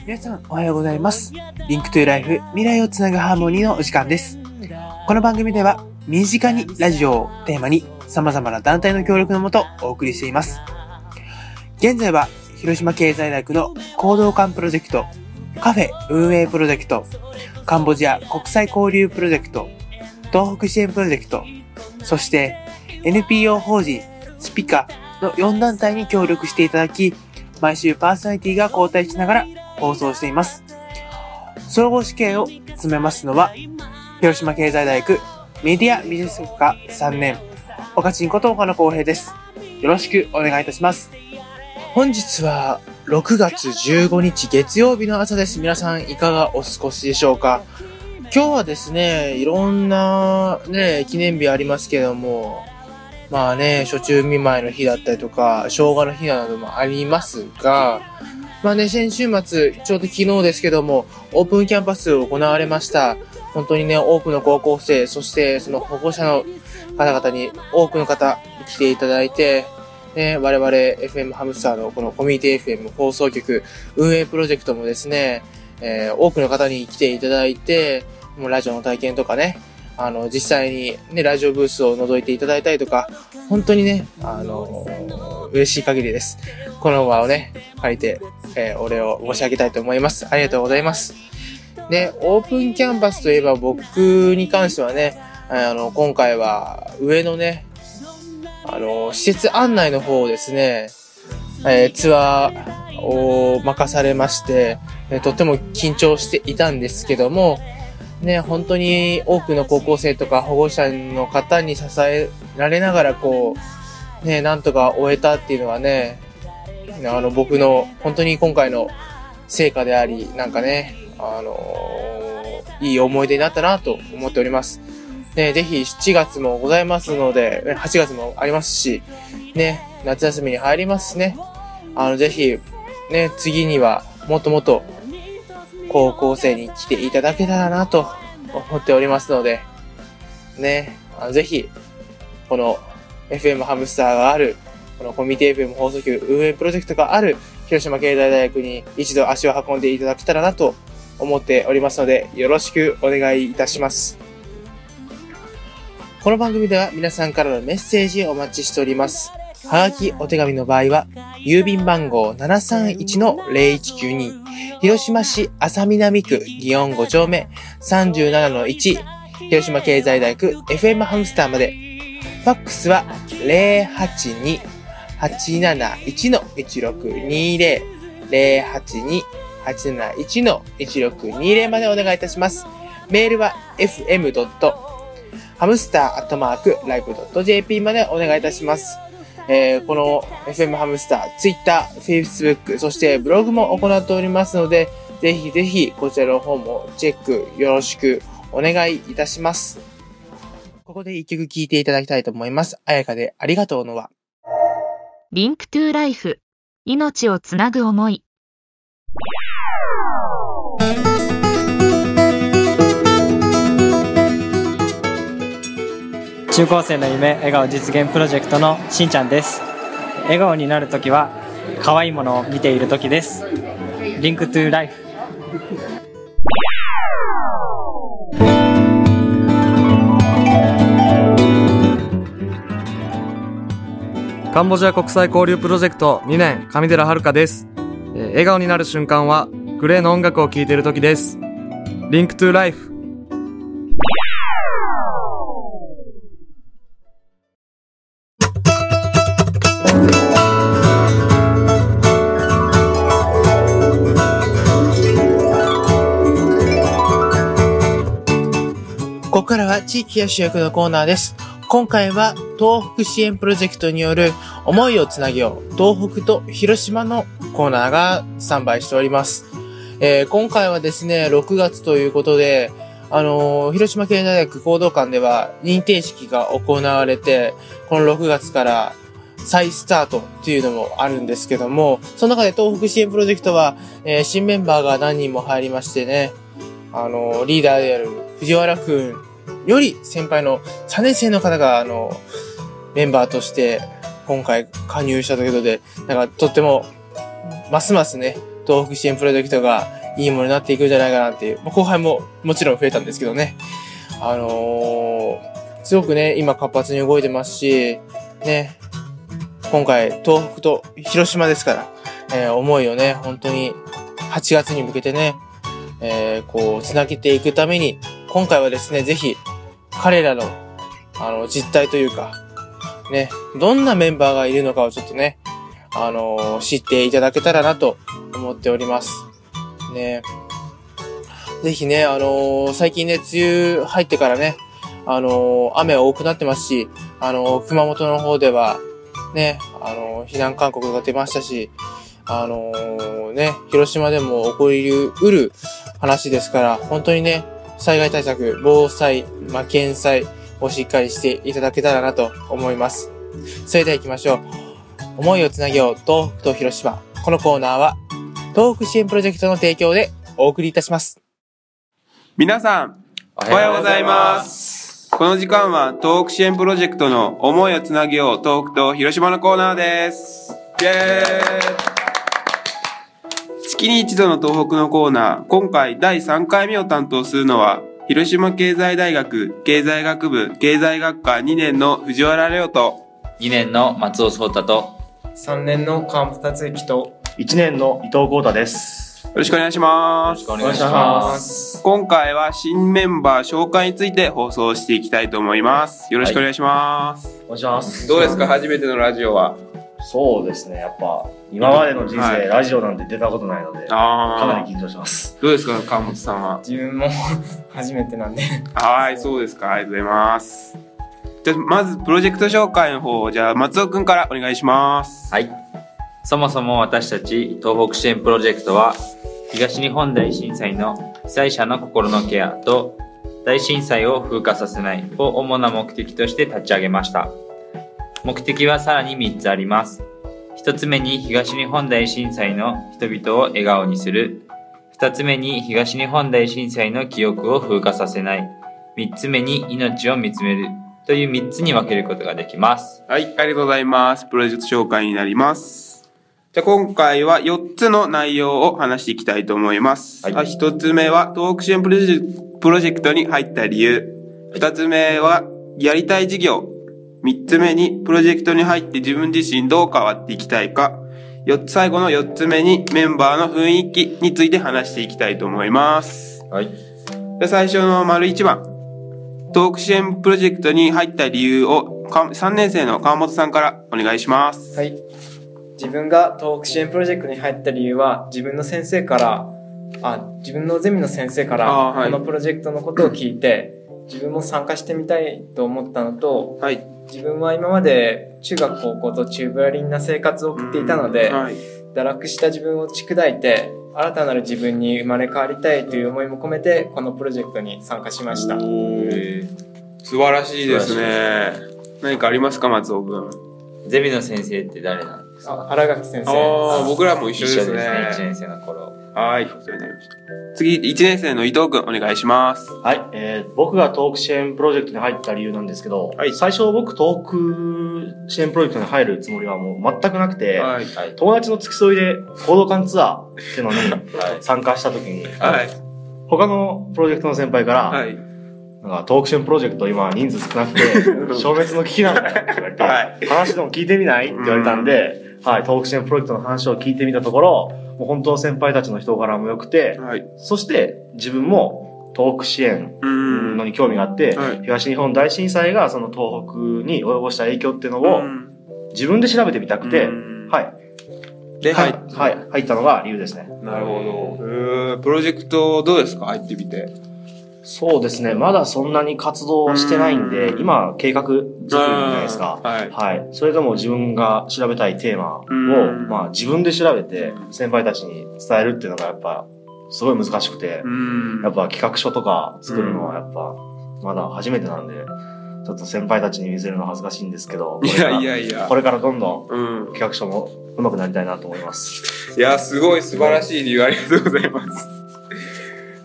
皆さんおはようございます。 Link to Life 未来をつなぐハーモニーのお時間です。この番組では身近にラジオをテーマに様々な団体の協力のもとお送りしています。現在は広島経済大学の興動館プロジェクト、カフェ運営プロジェクト、カンボジア国際交流プロジェクト、東北支援プロジェクト、そして NPO 法人スピカの4団体に協力していただき、毎週パーソナリティが交代しながら放送しています。総合試験を詰めますのは、広島経済大学メディア美術科3年、岡ちんこと岡野光平です。よろしくお願いいたします。本日は6月15日月曜日の朝です。皆さんいかがお過ごしでしょうか？今日はですね、いろんなね、記念日ありますけども、まあね、初中見舞いの日だったりとか、生姜の日などもありますが、まあね、先週末、ちょうど昨日ですけども、オープンキャンパス行われました。本当にね、多くの高校生、そしてその保護者の方々に多くの方来ていただいて、ね、我々 FM ハムスターのこのコミュニティ FM 放送局運営プロジェクトもですね、えー多くの方に来ていただいて、もうラジオの体験とかね、あの、実際にね、ラジオブースを覗いていただいたりとか、本当にね、あのー嬉しい限りです。この場をね、借りて、えーお礼を申し上げたいと思います。ありがとうございます。で、オープンキャンパスといえば僕に関してはね、あの、今回は上のね、あの、施設案内の方をですね、えーツアーを任されまして、えとっても緊張していたんですけども、ね、本当に多くの高校生とか保護者の方に支えられながらこう、ね、なんとか終えたっていうのはね、あの、僕の本当に今回の成果であり、なんかね、あのいい思い出になったなと思っております。ね、ぜひ7月もございますので、8月もありますし、ね、夏休みに入りますしね、あの、ぜひ、ね、次にはもっともっと高校生に来ていただけたらなと思っておりますので、ね、あのぜひ、この FM ハムスターがある、このコミュニティ FM 放送局運営プロジェクトがある広島経済大学に一度足を運んでいただけたらなと思っておりますので、よろしくお願いいたします。この番組では皆さんからのメッセージをお待ちしております。はがき、お手紙の場合は、郵便番号731-0192、広島市安佐南区祇園5丁目37-1、広島経済大学 FM ハムスターまで、ファックスは082 082-871-1620、082-871-1620までお願いいたします。メールは fm. ハムスターアットマークライブ .jp までお願いいたします。えーこの FM ハムスター、Twitter、Facebook、そしてブログも行っておりますので、ぜひぜひこちらの方もチェックよろしくお願いいたします。ここで一曲聴いていただきたいと思います。絢香でありがとうの輪。 Link to Life。命をつなぐ思い。中高生の夢笑顔実現プロジェクトのしんちゃんです笑顔になるときは可愛いものを見ているときです Link to Lifeカンボジア国際交流プロジェクト2年上寺遥です、えー笑顔になる瞬間は GLAY の音楽を聴いている時です。リンクトゥライフ。ここからは地域や主役のコーナーです。今回は東北支援プロジェクトによる思いをつなげよう東北と広島のコーナーがスタンバイしております。えー今回はですね、6月ということで、あのー広島経済大学行動館では認定式が行われて、この6月から再スタートっていうのもあるんですけども、その中で東北支援プロジェクトは、えー新メンバーが何人も入りましてね、あのーリーダーである藤原くんより先輩の3年生の方が、あの、メンバーとして今回加入したということで、なんかとっても、ますますね、東北支援プロジェクトがいいものになっていくんじゃないかなっていう、まあ、後輩ももちろん増えたんですけどね。あのー、すごくね、今活発に動いてますし、ね、今回東北と広島ですから、えー、思いをね、本当に8月に向けてね、えー、こう、つなげていくために、今回はですね、ぜひ、彼らの、あの、実態というか、ね、どんなメンバーがいるのかをちょっとね、あのー、知っていただけたらなと思っております。ね。ぜひね、あのー、最近ね、梅雨入ってからね、あのー、雨多くなってますし、あの熊本の方では、ね、あの避難勧告が出ましたし、あのね、広島でも起こりうる話ですから、本当にね、災害対策、防災、まあ、減災をしっかりしていただけたらなと思います。それでは行きましょう。思いをつなげよう、東北と広島。このコーナーは、東北支援プロジェクトの提供でお送りいたします。皆さん、おはようございます。この時間は東北支援プロジェクトの思いをつなげよう、東北と広島のコーナーです。イェーイ月に一度の東北のコーナー、今回第3回目を担当するのは、広島経済大学経済学部経済学科2年の藤原レオと、2年の松尾聡太と、3年の川本達之と、1年の伊藤幸太です。よろしくお願いします。よろしくお願いします。今回は新メンバー紹介について放送していきたいと思います。よろしくお願いします。はい、お願いします。どうですか？初めてのラジオは。そうですね、やっぱ、今までの人生、はい、ラジオなんて出たことないので、かなり緊張します。どうですか、川本さんは？自分も初めてなんで。はい、そうですか、ありがとうございます。じゃまず、プロジェクト紹介の方、じゃあ、松尾くんからお願いします。はい。そもそも私たち、東北支援プロジェクトは、東日本大震災の被災者の心のケアと、大震災を風化させないを主な目的として立ち上げました。目的はさらに3つあります。1つ目に東日本大震災の人々を笑顔にする。2つ目に東日本大震災の記憶を風化させない。3つ目に命を見つめる。という3つに分けることができます。はい、ありがとうございます。プロジェクト紹介になります。じゃあ今回は4つの内容を話していきたいと思います。はい、1つ目は東北支援プロジェクトに入った理由。2つ目はやりたい事業。三つ目に、プロジェクトに入って自分自身どう変わっていきたいか。四つ、最後の四つ目に、メンバーの雰囲気について話していきたいと思います。はい。で最初の丸一番。トーク支援プロジェクトに入った理由を、3年生の川本さんからお願いします。はい。自分が東北支援プロジェクトに入った理由は、自分の先生から、あ、自分のゼミの先生から、このプロジェクトのことを聞いて、自分も参加してみたいと思ったのと、はい、自分は今まで中学高校と中ぶらりんな生活を送っていたので、はい、堕落した自分を砕いて新たなる自分に生まれ変わりたいという思いも込めてこのプロジェクトに参加しました。素晴らしいですね。何かありますか松尾君？ゼミの先生って誰なんですか？新垣先生。あ僕らも一緒ですね。ね1年生の頃はい、それになりました。次、1年生の伊藤君、お願いします。はい、えー、僕が東北支援プロジェクトに入った理由なんですけど、はい、最初僕東北支援プロジェクトに入るつもりはもう全くなくて、はい、友達の付き添いで行動館ツアーっていうのに参加した時に、はい、他のプロジェクトの先輩から、はい、なんか、トークションプロジェクト今人数少なくて、消滅の危機なんだよって言われて、はい、話でも聞いてみないって言われたんで、はい、トークションプロジェクトの話を聞いてみたところ、もう本当先輩たちの人柄も良くて、はい、そして自分も東北支援のに興味があって、はい、東日本大震災がその東北に及ぼした影響っていうのを自分で調べてみたくて、はい。で、はい、はい、入ったのが理由ですね。なるほど。プロジェクトどうですか？入ってみて。そうですね。まだそんなに活動してないんで、今計画作るじゃないですか。はい。はい。それでも自分が調べたいテーマを、まあ自分で調べて先輩たちに伝えるっていうのがやっぱすごい難しくて、やっぱ企画書とか作るのはやっぱまだ初めてなんで、ちょっと先輩たちに見せるの恥ずかしいんですけど、いやいやいや。これからどんどん企画書も上手くなりたいなと思います。いや、すごい素晴らしい理由ありがとうございます。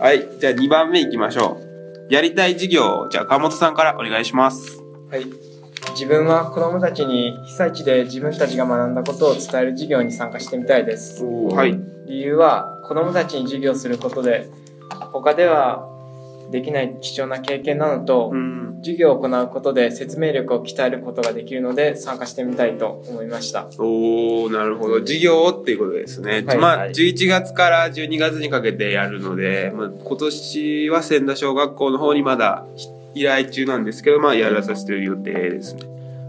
はい。じゃあ2番目いきましょう。やりたい事業を、じゃあ、川本さんからお願いします。はい。自分は子供たちに被災地で自分たちが学んだことを伝える授業に参加してみたいです。はい。理由は子供たちに授業することで他ではできない貴重な経験なのと、うん、授業を行うことで説明力を鍛えることができるので参加してみたいと思いました。おー、なるほど。授業っていうことですね。はい、まあ、11月から12月にかけてやるので、まあ、今年は千田小学校の方にまだ依頼中なんですけど、まあ、やらさせてる予定ですね。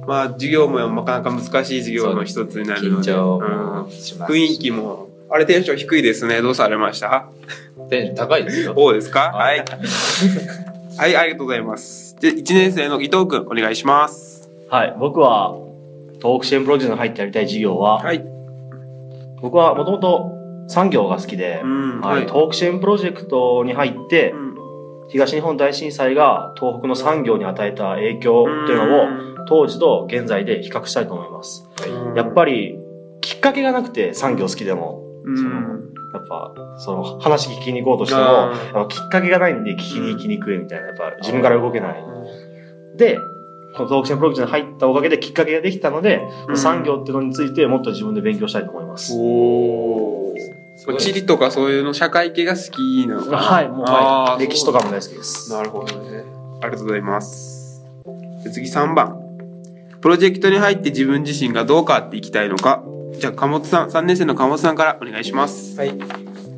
まあ、授業もなかなか難しい授業の一つになるので、うん、雰囲気も、あれテンション低いですね。どうされました？テンション高いですよ。そうですか？はい。はい、ありがとうございます。で、1年生の伊藤くん、お願いします。はい、僕は、東北支援プロジェクトに入ってやりたい事業は、はい、僕はもともと産業が好きで、はい、東北支援プロジェクトに入って、東日本大震災が東北の産業に与えた影響というのを当時と現在で比較したいと思います。やっぱりきっかけがなくて産業好きでも、そのやっぱ、その話聞きに行こうとしても、きっかけがないんで聞きに行きにくいみたいな、やっぱ自分から動けない。で、このトークションプロジェクトに入ったおかげできっかけができたので、うん、産業っていうのについてもっと自分で勉強したいと思います。お地理とかそういうの社会系が好きなのかなはい、もう、はい、歴史とかも大好きです。なるほどね。ありがとうございます。次3番。プロジェクトに入って自分自身がどう変わっていきたいのかじゃあ、鴨さん、3年生の鴨さんからお願いします。はい。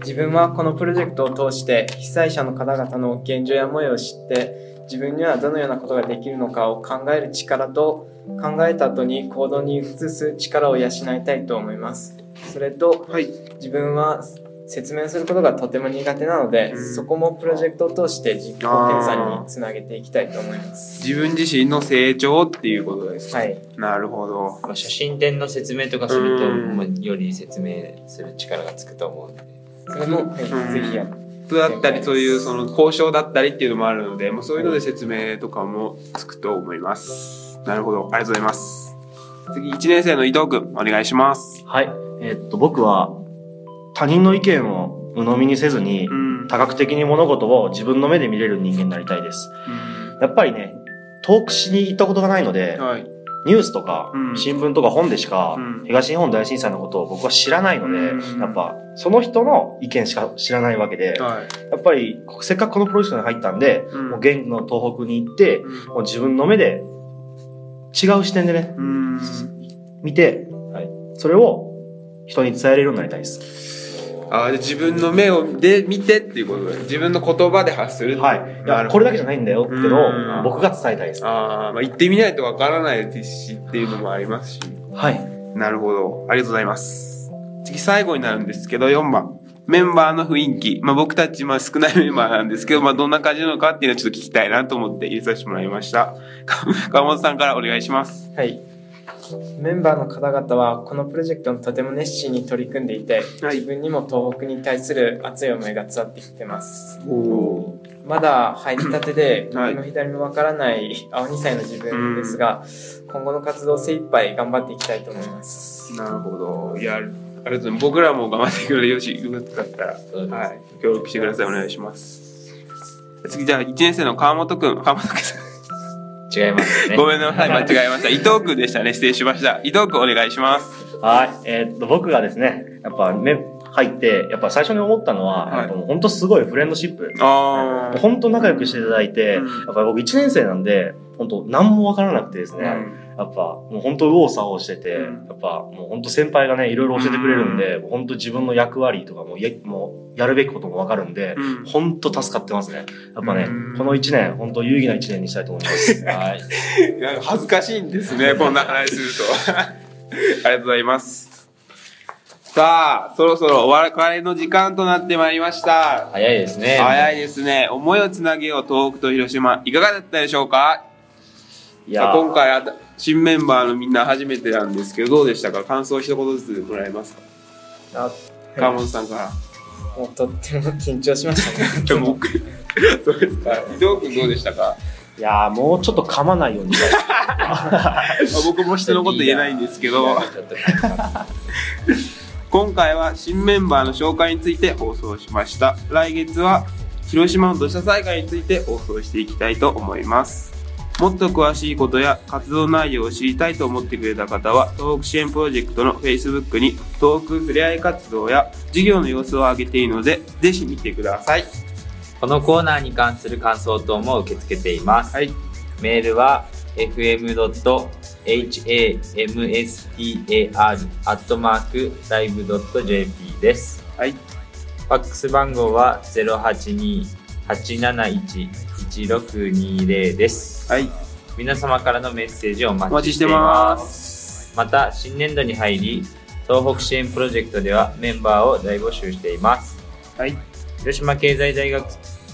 自分はこのプロジェクトを通して被災者の方々の現状や思いを知って自分にはどのようなことができるのかを考える力と考えた後に行動に移す力を養いたいと思います。それと、はい、自分は説明することがとても苦手なので、うん、そこもプロジェクトを通して実行研鑽につなげていきたいと思います。自分自身の成長っていうことですはい。なるほど、まあ、写真展の説明とかすると、うん、より説明する力がつくと思うんで。それも、はい、ぜひやだったりそういうその交渉だったりっていうのもあるので、まあ、そういうので説明とかもつくと思います。なるほど。ありがとうございます。次1年生の伊藤君お願いします。はい。えー、っと僕は他人の意見を鵜呑みにせずに、多角的に物事を自分の目で見れる人間になりたいです。やっぱりね、遠くしに行ったことがないので、はい、ニュースとか、新聞とか本でしか、東日本大震災のことを僕は知らないので、やっぱ、その人の意見しか知らないわけで、はい、やっぱり、せっかくこのプロジェクトに入ったんで、もう現の東北に行って、もう自分の目で、違う視点でね、見て、はい、それを人に伝えれるようになりたいです。あ自分の目をで見てっていうことで自分の言葉で発するはい。いやこれだけじゃないんだよ。ってのを僕が伝えたいです。ああまあ言ってみないとわからないですしっていうのもありますし。はい。なるほど。ありがとうございます。次最後になるんですけど4番。メンバーの雰囲気。まあ、僕たち、まあ、少ないメンバーなんですけど、まあ、どんな感じなのかっていうのはちょっと聞きたいなと思って入れさせてもらいました。川本 さんからお願いします。はい。メンバーの方々はこのプロジェクトにとても熱心に取り組んでいて、はい、自分にも東北に対する熱い思いが伝わってきてます。まだ入りたてで右の左のわからない青2歳の自分ですが、今後の活動精一杯頑張っていきたいと思います。なるほど。いやありがとうございます。僕らも頑張ってくれるよしよかったら、はい、協力してください。お願いします。次じゃあ1年生の川本くん。川本くん違いますね。ごめんなさい、間違えました。伊藤君でしたね。失礼しました。伊藤君お願いします。はい。えー、っと、僕がですね、やっぱね、入って、やっぱ最初に思ったのは、はい、本当すごいフレンドシップ。本当仲良くしていただいて、うん、やっぱり僕1年生なんで、本当何もわからなくてですね、うんやっぱ、もう本当右往左往してて、うん、やっぱもう本当先輩がね、いろいろ教えてくれるんで、うん、本当自分の役割とかもや、もうやるべきこともわかるんで、うん、本当助かってますね。やっぱね、この一年、本当有意義な一年にしたいと思います。はい。恥ずかしいんですね、こんな話すると。ありがとうございます。さあ、そろそろお別れの時間となってまいりました。早いですね。早いですね。思いをつなげよう東北と広島、いかがだったでしょうか？いや今回新メンバーのみんな初めてなんですけどどうでしたか？感想一言ずつもらえますか？あ川本さんから。もうとっても緊張しましたね。僕。そうですか？伊藤君どうでしたか？いやもうちょっと噛まないように。僕も人のこと言えないんですけど。今回は新メンバーの紹介について放送しました。来月は広島の土砂災害について放送していきたいと思いますもっと詳しいことや活動内容を知りたいと思ってくれた方は、東北支援プロジェクトの Facebook に東北ふれあい活動や授業の様子を上げているので、ぜひ見てください。このコーナーに関する感想等も受け付けています。はい、メールは fm.hamstar.live.jp です。はい。ファックス番号は082-871-1620です。はい。皆様からのメッセージをお待ちしています。また、新年度に入り、東北支援プロジェクトではメンバーを大募集しています。はい。広島経済大学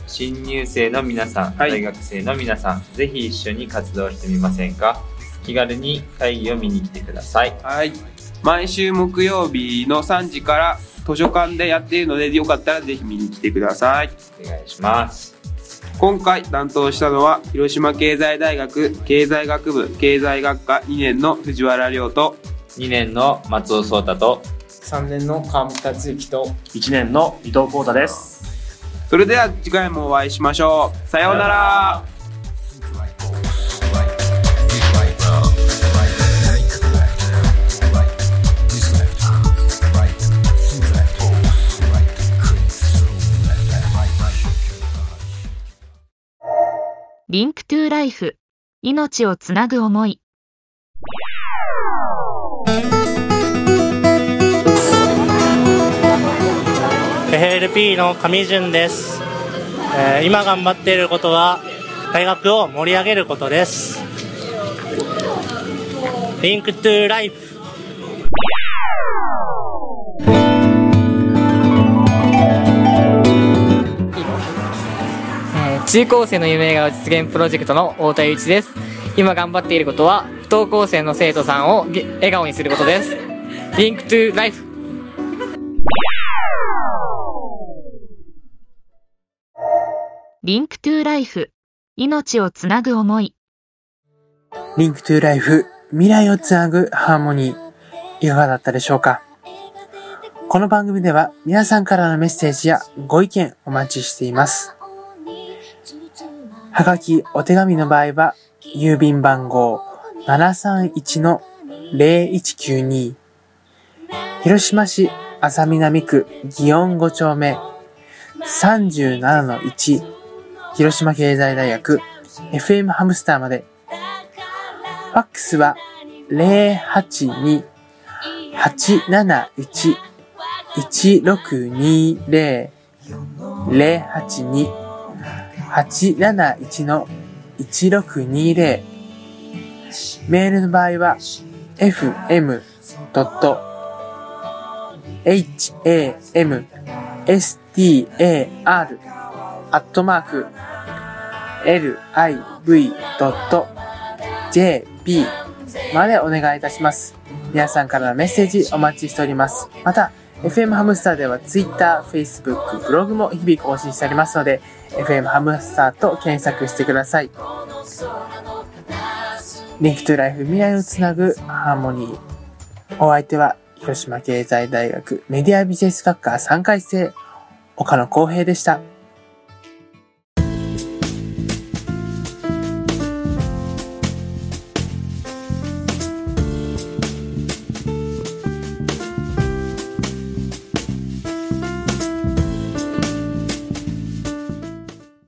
新入生の皆さん、はい、大学生の皆さん、ぜひ一緒に活動してみませんか？気軽に会議を見に来てください。はい。毎週木曜日の3時から図書館でやっているので、よかったらぜひ見に来てください。お願いします。今回担当したのは、広島経済大学経済学部経済学科2年の藤原亮と、2年の松尾壮太と、3年の川本達之と、1年の伊藤幸太です。それでは次回もお会いしましょう。さようなら。リンクトゥーライフ。命をつなぐ思い。FLP の上順です、えー、今頑張っていることは大学を盛り上げることです。 Link to Life。中高生の夢笑顔実現プロジェクトの太田祐一です。今頑張っていることは不登校生の生徒さんを笑顔にすることです。Link to Life Link to Life 命をつなぐ思い。 Link to Life 未来をつなぐハーモニー。いかがだったでしょうか？この番組では皆さんからのメッセージやご意見お待ちしています。はがき、お手紙の場合は、郵便番号731-0192。広島市安佐南区祇園5丁目37-1。広島経済大学 FM ハムスターまで。ファックスは082-871-1620。082 871-1620メールの場合は fm.hamstar アットマーク liv.jp までお願いいたします。皆さんからのメッセージお待ちしております。また、FM ハムスターでは Twitter、Facebook、ブログも日々更新しておりますので、FM ハムスターと検索してください。ネクトライフ未来をつなぐハーモニー。お相手は広島経済大学メディアビジネス学科3回生岡野公平でした。